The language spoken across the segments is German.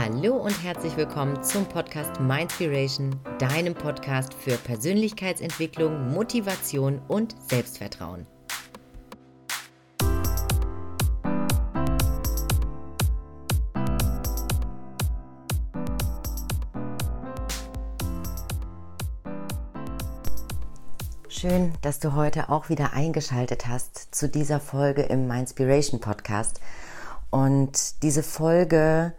Hallo und herzlich willkommen zum Podcast Mindspiration, deinem Podcast für Persönlichkeitsentwicklung, Motivation und Selbstvertrauen. Schön, dass du heute auch wieder eingeschaltet hast zu dieser Folge im Mindspiration Podcast. Und diese Folge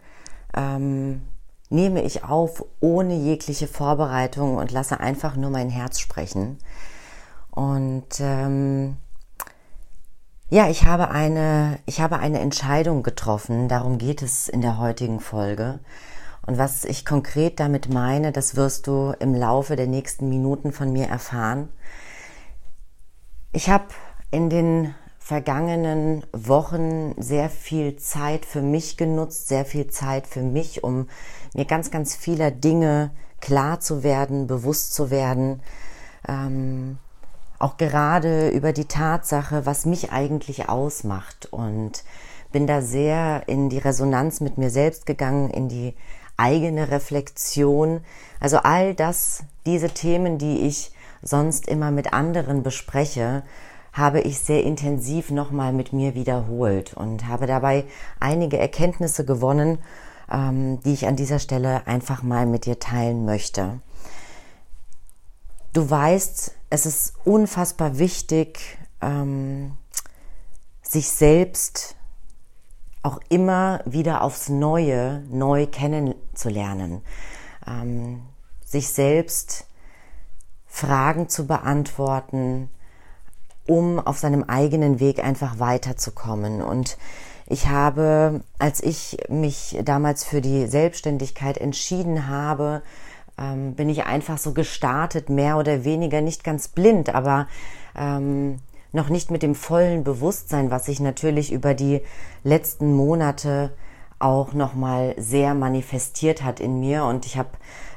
ähm, nehme ich auf ohne jegliche Vorbereitung und lasse einfach nur mein Herz sprechen. Und ähm, ja, ich habe eine, ich habe eine Entscheidung getroffen. Darum geht es in der heutigen Folge. Und was ich konkret damit meine, das wirst du im Laufe der nächsten Minuten von mir erfahren. Ich habe in den vergangenen Wochen sehr viel Zeit für mich genutzt, sehr viel Zeit für mich, um mir ganz, ganz vieler Dinge klar zu werden, bewusst zu werden. Ähm, auch gerade über die Tatsache, was mich eigentlich ausmacht und bin da sehr in die Resonanz mit mir selbst gegangen, in die eigene Reflexion. Also all das, diese Themen, die ich sonst immer mit anderen bespreche, habe ich sehr intensiv nochmal mit mir wiederholt und habe dabei einige Erkenntnisse gewonnen, ähm, die ich an dieser Stelle einfach mal mit dir teilen möchte. Du weißt, es ist unfassbar wichtig, ähm, sich selbst auch immer wieder aufs Neue neu kennenzulernen, ähm, sich selbst Fragen zu beantworten, um auf seinem eigenen Weg einfach weiterzukommen. Und ich habe, als ich mich damals für die Selbstständigkeit entschieden habe, ähm, bin ich einfach so gestartet, mehr oder weniger nicht ganz blind, aber ähm, noch nicht mit dem vollen Bewusstsein, was sich natürlich über die letzten Monate auch noch mal sehr manifestiert hat in mir und ich habe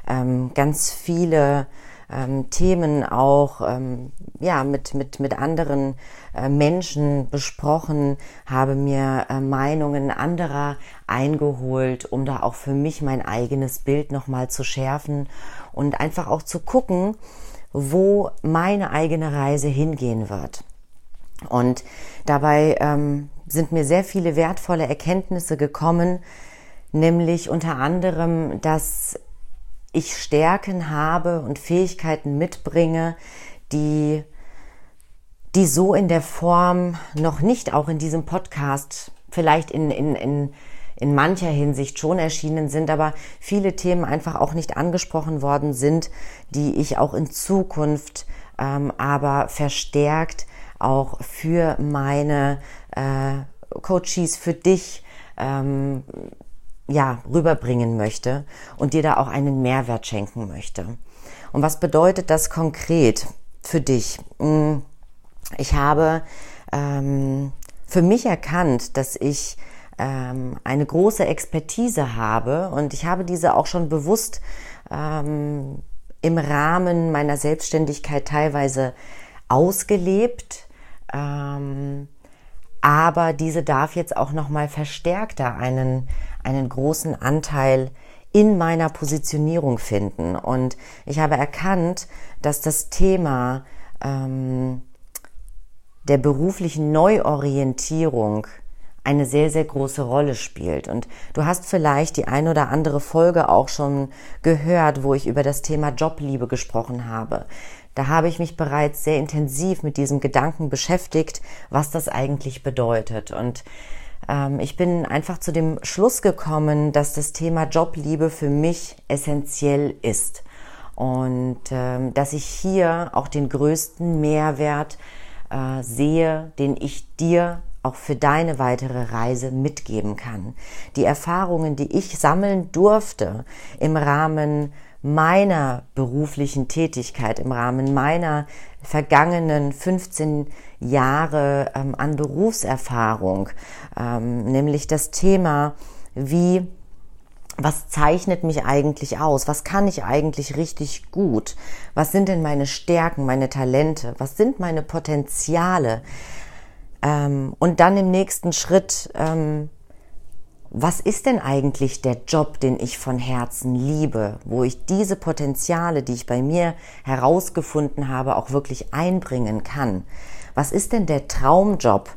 ähm, ganz viele ähm, Themen auch ähm, ja, mit, mit, mit anderen äh, Menschen besprochen, habe mir äh, Meinungen anderer eingeholt, um da auch für mich mein eigenes Bild nochmal zu schärfen und einfach auch zu gucken, wo meine eigene Reise hingehen wird. Und dabei ähm, sind mir sehr viele wertvolle Erkenntnisse gekommen, nämlich unter anderem, dass ich Stärken habe und Fähigkeiten mitbringe, die, die so in der Form noch nicht auch in diesem Podcast vielleicht in, in, in, in mancher Hinsicht schon erschienen sind, aber viele Themen einfach auch nicht angesprochen worden sind, die ich auch in Zukunft ähm, aber verstärkt auch für meine äh, Coaches, für dich ähm, ja, rüberbringen möchte und dir da auch einen Mehrwert schenken möchte. Und was bedeutet das konkret für dich? Hm, ich habe ähm, für mich erkannt, dass ich ähm, eine große Expertise habe und ich habe diese auch schon bewusst ähm, im Rahmen meiner Selbstständigkeit teilweise ausgelebt. Ähm, aber diese darf jetzt auch noch mal verstärkter einen einen großen Anteil in meiner Positionierung finden. Und ich habe erkannt, dass das Thema ähm, der beruflichen Neuorientierung eine sehr, sehr große Rolle spielt. Und du hast vielleicht die ein oder andere Folge auch schon gehört, wo ich über das Thema Jobliebe gesprochen habe. Da habe ich mich bereits sehr intensiv mit diesem Gedanken beschäftigt, was das eigentlich bedeutet. Und ich bin einfach zu dem Schluss gekommen, dass das Thema Jobliebe für mich essentiell ist und ähm, dass ich hier auch den größten Mehrwert äh, sehe, den ich dir auch für deine weitere Reise mitgeben kann. Die Erfahrungen, die ich sammeln durfte im Rahmen meiner beruflichen Tätigkeit, im Rahmen meiner vergangenen 15 Jahre ähm, an Berufserfahrung, ähm, nämlich das Thema, wie was zeichnet mich eigentlich aus? Was kann ich eigentlich richtig gut? Was sind denn meine Stärken, meine Talente? Was sind meine Potenziale? Ähm, und dann im nächsten Schritt, ähm, was ist denn eigentlich der Job, den ich von Herzen liebe, wo ich diese Potenziale, die ich bei mir herausgefunden habe, auch wirklich einbringen kann? Was ist denn der Traumjob,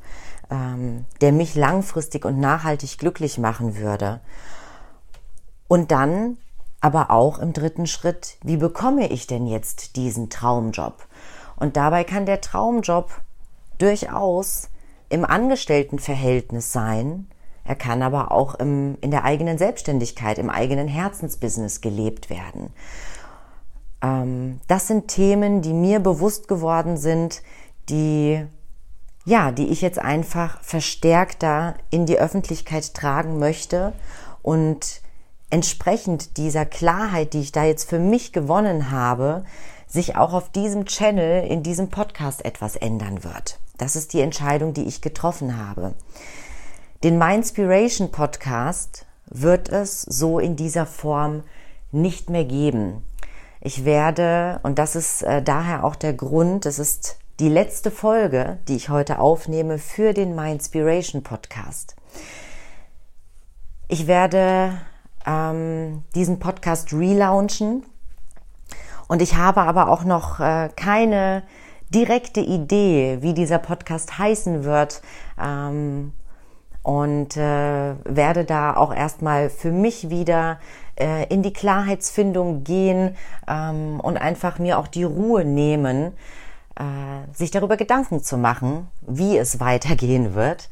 ähm, der mich langfristig und nachhaltig glücklich machen würde? Und dann aber auch im dritten Schritt, wie bekomme ich denn jetzt diesen Traumjob? Und dabei kann der Traumjob durchaus im Angestelltenverhältnis sein, er kann aber auch im, in der eigenen Selbstständigkeit, im eigenen Herzensbusiness gelebt werden. Ähm, das sind Themen, die mir bewusst geworden sind, die ja, die ich jetzt einfach verstärkter in die Öffentlichkeit tragen möchte und entsprechend dieser Klarheit, die ich da jetzt für mich gewonnen habe, sich auch auf diesem Channel, in diesem Podcast etwas ändern wird. Das ist die Entscheidung, die ich getroffen habe. Den Mindspiration Podcast wird es so in dieser Form nicht mehr geben. Ich werde, und das ist äh, daher auch der Grund, es ist die letzte Folge, die ich heute aufnehme für den Mindspiration Podcast. Ich werde ähm, diesen Podcast relaunchen und ich habe aber auch noch äh, keine direkte Idee, wie dieser Podcast heißen wird. Ähm, und äh, werde da auch erstmal für mich wieder äh, in die Klarheitsfindung gehen ähm, und einfach mir auch die Ruhe nehmen, äh, sich darüber Gedanken zu machen, wie es weitergehen wird.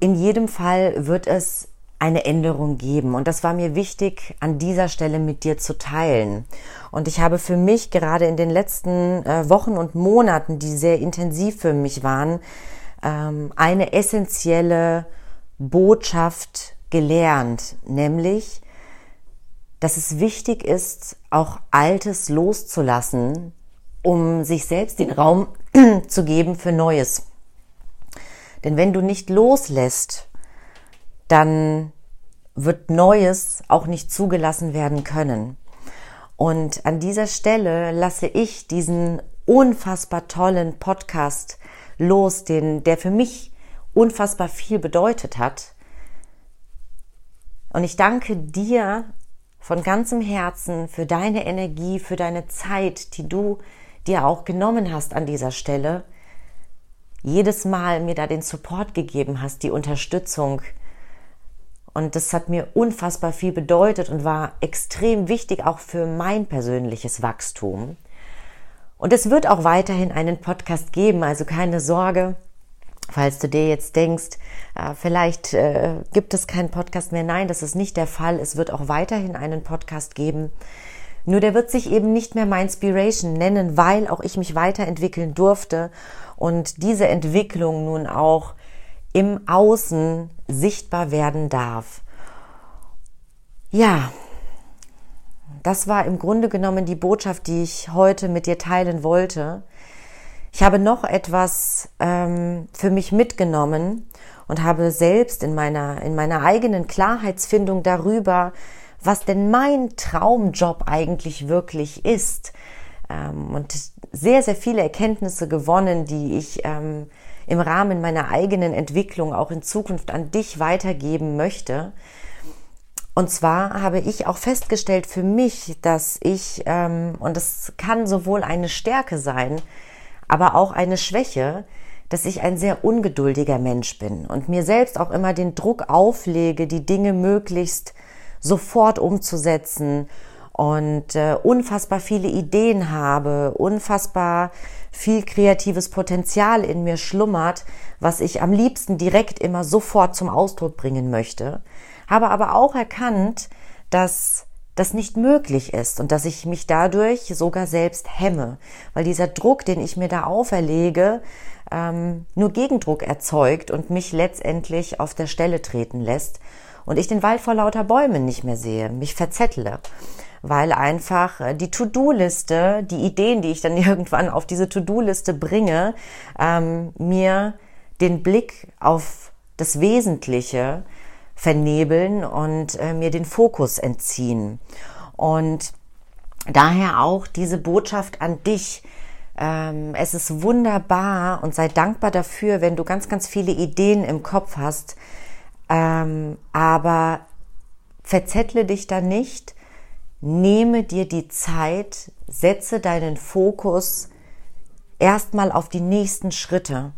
In jedem Fall wird es eine Änderung geben. Und das war mir wichtig, an dieser Stelle mit dir zu teilen. Und ich habe für mich gerade in den letzten äh, Wochen und Monaten, die sehr intensiv für mich waren, ähm, eine essentielle Botschaft gelernt, nämlich, dass es wichtig ist, auch Altes loszulassen, um sich selbst den Raum zu geben für Neues. Denn wenn du nicht loslässt, dann wird Neues auch nicht zugelassen werden können. Und an dieser Stelle lasse ich diesen unfassbar tollen Podcast los, den, der für mich unfassbar viel bedeutet hat. Und ich danke dir von ganzem Herzen für deine Energie, für deine Zeit, die du dir auch genommen hast an dieser Stelle. Jedes Mal mir da den Support gegeben hast, die Unterstützung. Und das hat mir unfassbar viel bedeutet und war extrem wichtig auch für mein persönliches Wachstum. Und es wird auch weiterhin einen Podcast geben, also keine Sorge, falls du dir jetzt denkst, äh, vielleicht äh, gibt es keinen Podcast mehr. Nein, das ist nicht der Fall. Es wird auch weiterhin einen Podcast geben. Nur der wird sich eben nicht mehr Mindspiration nennen, weil auch ich mich weiterentwickeln durfte und diese Entwicklung nun auch im Außen sichtbar werden darf. Ja, das war im Grunde genommen die Botschaft, die ich heute mit dir teilen wollte. Ich habe noch etwas ähm, für mich mitgenommen und habe selbst in meiner, in meiner eigenen Klarheitsfindung darüber, was denn mein Traumjob eigentlich wirklich ist. Ähm, und sehr, sehr viele Erkenntnisse gewonnen, die ich ähm, im Rahmen meiner eigenen Entwicklung auch in Zukunft an dich weitergeben möchte. Und zwar habe ich auch festgestellt für mich, dass ich, ähm, und das kann sowohl eine Stärke sein, aber auch eine Schwäche, dass ich ein sehr ungeduldiger Mensch bin und mir selbst auch immer den Druck auflege, die Dinge möglichst sofort umzusetzen und äh, unfassbar viele Ideen habe, unfassbar viel kreatives Potenzial in mir schlummert, was ich am liebsten direkt immer sofort zum Ausdruck bringen möchte habe aber auch erkannt, dass das nicht möglich ist und dass ich mich dadurch sogar selbst hemme, weil dieser Druck, den ich mir da auferlege, ähm, nur Gegendruck erzeugt und mich letztendlich auf der Stelle treten lässt und ich den Wald vor lauter Bäumen nicht mehr sehe, mich verzettle, weil einfach äh, die To-Do-Liste, die Ideen, die ich dann irgendwann auf diese To-Do-Liste bringe, ähm, mir den Blick auf das Wesentliche vernebeln und äh, mir den Fokus entziehen. Und daher auch diese Botschaft an dich. ähm, es ist wunderbar und sei dankbar dafür, wenn du ganz, ganz viele Ideen im Kopf hast. Ähm, aber verzettle dich da nicht. Nehme dir die Zeit, setze deinen Fokus erstmal auf die nächsten Schritte.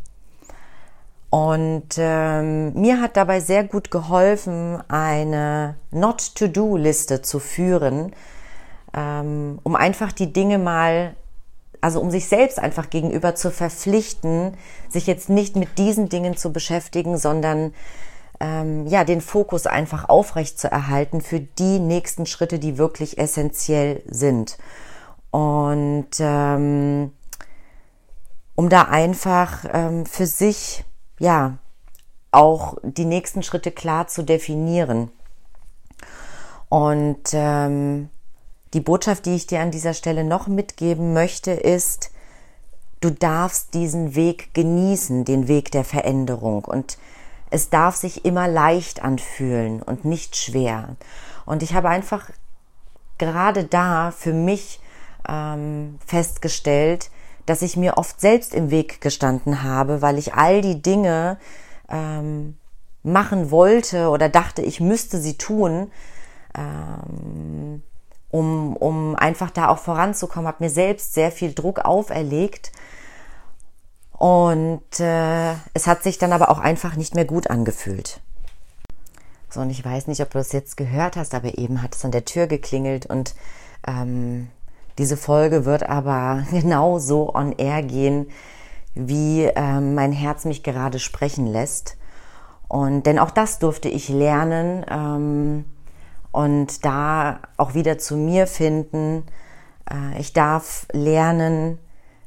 Und ähm, mir hat dabei sehr gut geholfen, eine Not-to-Do-Liste zu führen, ähm, um einfach die Dinge mal, also um sich selbst einfach gegenüber zu verpflichten, sich jetzt nicht mit diesen Dingen zu beschäftigen, sondern ähm, ja den Fokus einfach aufrecht zu erhalten für die nächsten Schritte, die wirklich essentiell sind. Und ähm, um da einfach ähm, für sich ja auch die nächsten Schritte klar zu definieren. Und ähm, die Botschaft, die ich dir an dieser Stelle noch mitgeben möchte, ist, du darfst diesen Weg genießen, den Weg der Veränderung. Und es darf sich immer leicht anfühlen und nicht schwer. Und ich habe einfach gerade da für mich ähm, festgestellt, dass ich mir oft selbst im Weg gestanden habe, weil ich all die Dinge ähm, machen wollte oder dachte, ich müsste sie tun, ähm, um, um einfach da auch voranzukommen, habe mir selbst sehr viel Druck auferlegt. Und äh, es hat sich dann aber auch einfach nicht mehr gut angefühlt. So, und ich weiß nicht, ob du es jetzt gehört hast, aber eben hat es an der Tür geklingelt und ähm, diese Folge wird aber genau so on air gehen, wie ähm, mein Herz mich gerade sprechen lässt. Und denn auch das durfte ich lernen ähm, und da auch wieder zu mir finden. Äh, ich darf lernen,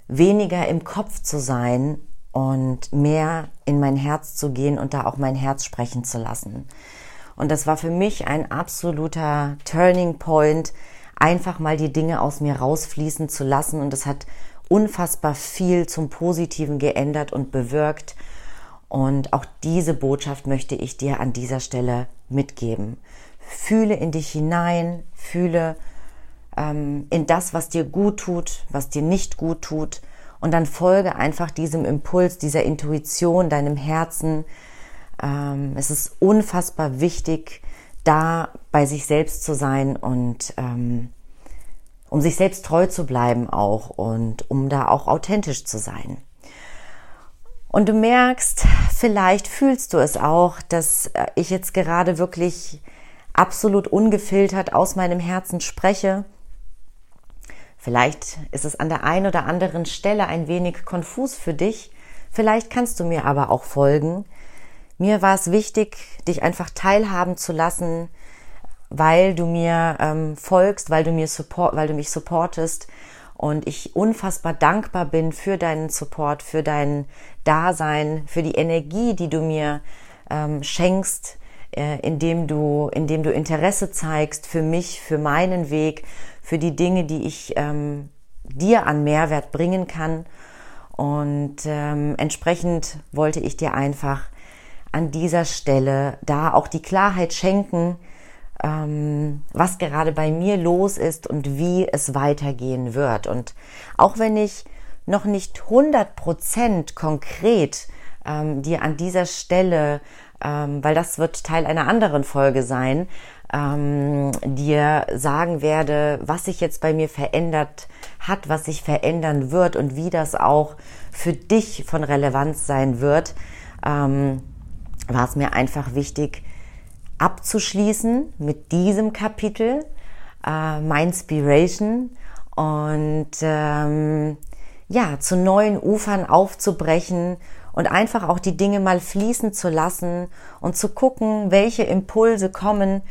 weniger im Kopf zu sein und mehr in mein Herz zu gehen und da auch mein Herz sprechen zu lassen. Und das war für mich ein absoluter Turning Point, einfach mal die Dinge aus mir rausfließen zu lassen. Und es hat unfassbar viel zum Positiven geändert und bewirkt. Und auch diese Botschaft möchte ich dir an dieser Stelle mitgeben. Fühle in dich hinein, fühle ähm, in das, was dir gut tut, was dir nicht gut tut. Und dann folge einfach diesem Impuls, dieser Intuition, deinem Herzen. Ähm, es ist unfassbar wichtig, da bei sich selbst zu sein und ähm, um sich selbst treu zu bleiben auch und um da auch authentisch zu sein. Und du merkst, vielleicht fühlst du es auch, dass äh, ich jetzt gerade wirklich absolut ungefiltert aus meinem Herzen spreche. Vielleicht ist es an der einen oder anderen Stelle ein wenig konfus für dich. Vielleicht kannst du mir aber auch folgen. Mir war es wichtig, dich einfach teilhaben zu lassen, weil du mir ähm, folgst, weil du mir support, weil du mich supportest und ich unfassbar dankbar bin für deinen Support, für dein Dasein, für die Energie, die du mir ähm, schenkst, äh, indem du, indem du Interesse zeigst für mich, für meinen Weg, für die Dinge, die ich ähm, dir an Mehrwert bringen kann. Und ähm, entsprechend wollte ich dir einfach an dieser Stelle da auch die Klarheit schenken, ähm, was gerade bei mir los ist und wie es weitergehen wird. Und auch wenn ich noch nicht 100% konkret ähm, dir an dieser Stelle, ähm, weil das wird Teil einer anderen Folge sein, ähm, dir sagen werde, was sich jetzt bei mir verändert hat, was sich verändern wird und wie das auch für dich von Relevanz sein wird. Ähm, war es mir einfach wichtig, abzuschließen mit diesem Kapitel, äh, My Inspiration und ähm, ja, zu neuen Ufern aufzubrechen und einfach auch die Dinge mal fließen zu lassen und zu gucken, welche Impulse kommen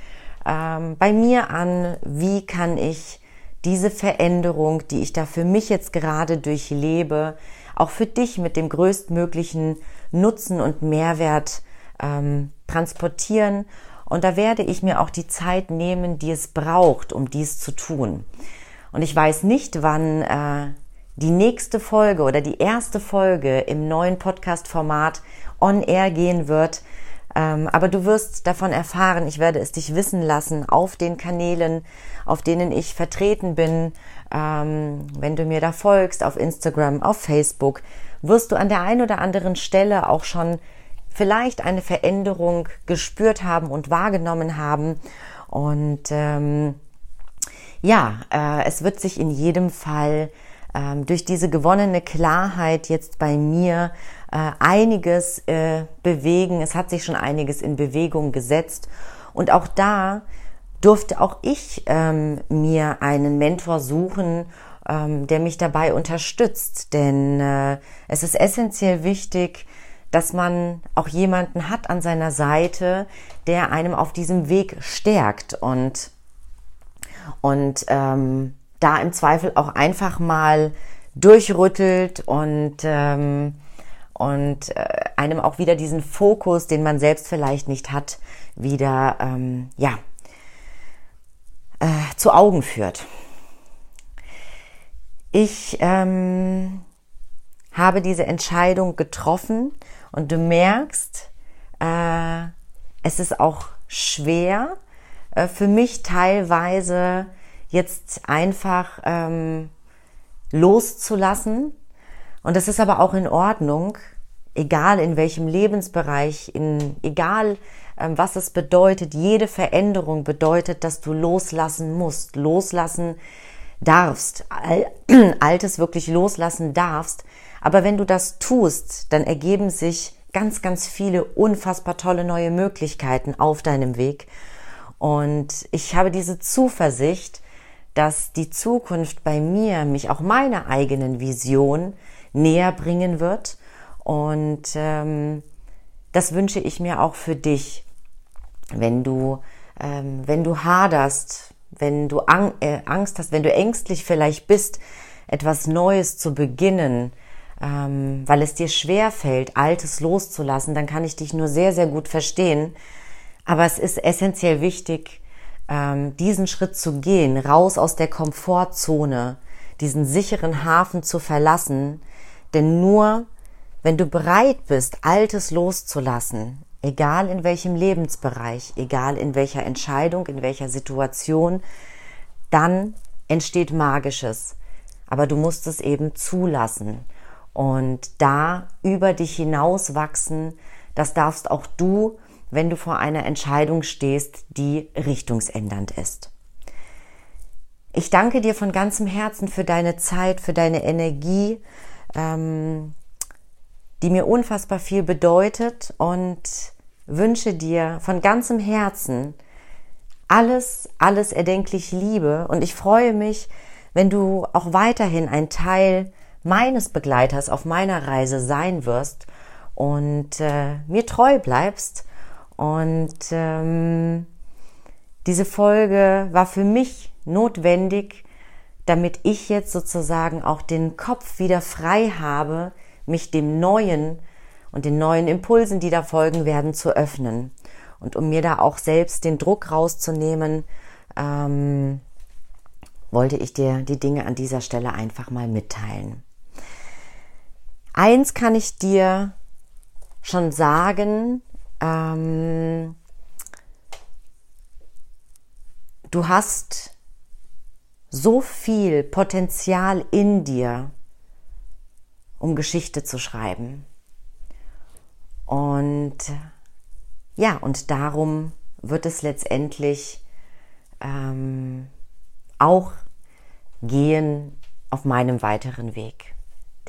ähm, bei mir an, wie kann ich diese Veränderung, die ich da für mich jetzt gerade durchlebe, auch für dich mit dem größtmöglichen Nutzen und Mehrwert ähm, transportieren. Und da werde ich mir auch die Zeit nehmen, die es braucht, um dies zu tun. Und ich weiß nicht, wann äh, die nächste Folge oder die erste Folge im neuen Podcast-Format on air gehen wird. Ähm, aber du wirst davon erfahren, ich werde es dich wissen lassen auf den Kanälen, auf denen ich vertreten bin. Ähm, wenn du mir da folgst, auf Instagram, auf Facebook, wirst du an der einen oder anderen Stelle auch schon vielleicht eine Veränderung gespürt haben und wahrgenommen haben. Und ähm, ja, äh, es wird sich in jedem Fall ähm, durch diese gewonnene Klarheit jetzt bei mir äh, einiges äh, bewegen. Es hat sich schon einiges in Bewegung gesetzt. Und auch da durfte auch ich ähm, mir einen Mentor suchen, ähm, der mich dabei unterstützt. Denn äh, es ist essentiell wichtig, dass man auch jemanden hat an seiner Seite, der einem auf diesem Weg stärkt und, und ähm, da im Zweifel auch einfach mal durchrüttelt und, ähm, und äh, einem auch wieder diesen Fokus, den man selbst vielleicht nicht hat, wieder ähm, ja, äh, zu Augen führt. Ich ähm, habe diese Entscheidung getroffen und du merkst, äh, es ist auch schwer äh, für mich teilweise jetzt einfach ähm, loszulassen. Und das ist aber auch in Ordnung, egal in welchem Lebensbereich, in, egal ähm, was es bedeutet. Jede Veränderung bedeutet, dass du loslassen musst, loslassen darfst, Altes wirklich loslassen darfst. Aber wenn du das tust, dann ergeben sich ganz, ganz viele unfassbar tolle neue Möglichkeiten auf deinem Weg. Und ich habe diese Zuversicht, dass die Zukunft bei mir mich auch meiner eigenen Vision näher bringen wird. Und ähm, das wünsche ich mir auch für dich, wenn du, ähm, wenn du haderst, wenn du Ang äh, Angst hast, wenn du ängstlich vielleicht bist, etwas Neues zu beginnen, ähm, weil es dir schwer fällt, Altes loszulassen, dann kann ich dich nur sehr, sehr gut verstehen. Aber es ist essentiell wichtig, ähm, diesen Schritt zu gehen, raus aus der Komfortzone, diesen sicheren Hafen zu verlassen. Denn nur wenn du bereit bist, Altes loszulassen, egal in welchem Lebensbereich, egal in welcher Entscheidung, in welcher Situation, dann entsteht Magisches. Aber du musst es eben zulassen und da über dich hinaus wachsen. Das darfst auch du wenn du vor einer Entscheidung stehst, die richtungsändernd ist. Ich danke dir von ganzem Herzen für deine Zeit, für deine Energie, ähm, die mir unfassbar viel bedeutet und wünsche dir von ganzem Herzen alles, alles erdenklich Liebe und ich freue mich, wenn du auch weiterhin ein Teil meines Begleiters auf meiner Reise sein wirst und äh, mir treu bleibst und ähm, diese Folge war für mich notwendig, damit ich jetzt sozusagen auch den Kopf wieder frei habe, mich dem Neuen und den neuen Impulsen, die da folgen werden, zu öffnen. Und um mir da auch selbst den Druck rauszunehmen, ähm, wollte ich dir die Dinge an dieser Stelle einfach mal mitteilen. Eins kann ich dir schon sagen, ähm, du hast so viel Potenzial in dir, um Geschichte zu schreiben. Und ja, und darum wird es letztendlich ähm, auch gehen auf meinem weiteren Weg.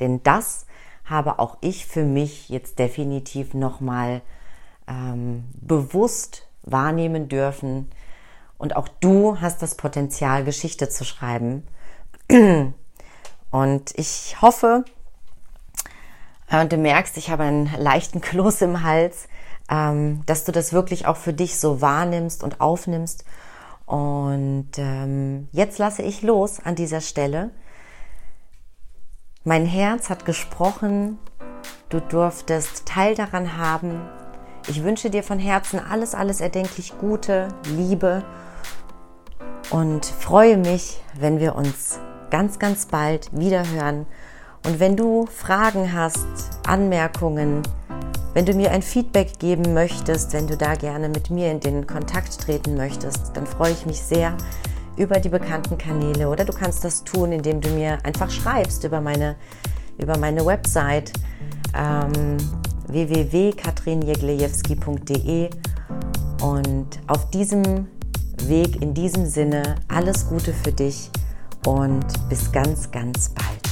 Denn das habe auch ich für mich jetzt definitiv nochmal ähm, bewusst wahrnehmen dürfen. Und auch du hast das Potenzial, Geschichte zu schreiben. Und ich hoffe, äh, und du merkst, ich habe einen leichten Kloß im Hals, ähm, dass du das wirklich auch für dich so wahrnimmst und aufnimmst. Und ähm, jetzt lasse ich los an dieser Stelle. Mein Herz hat gesprochen. Du durftest Teil daran haben, ich wünsche dir von Herzen alles, alles erdenklich Gute, Liebe und freue mich, wenn wir uns ganz, ganz bald wieder hören. Und wenn du Fragen hast, Anmerkungen, Wenn du mir ein Feedback geben möchtest, wenn du da gerne mit mir in den Kontakt treten möchtest, dann freue ich mich sehr über die bekannten Kanäle oder du kannst das tun, indem du mir einfach schreibst über meine, über meine Website ähm, www.katrinjeglejewski.de und auf diesem Weg, in diesem Sinne, alles Gute für dich und bis ganz, ganz bald.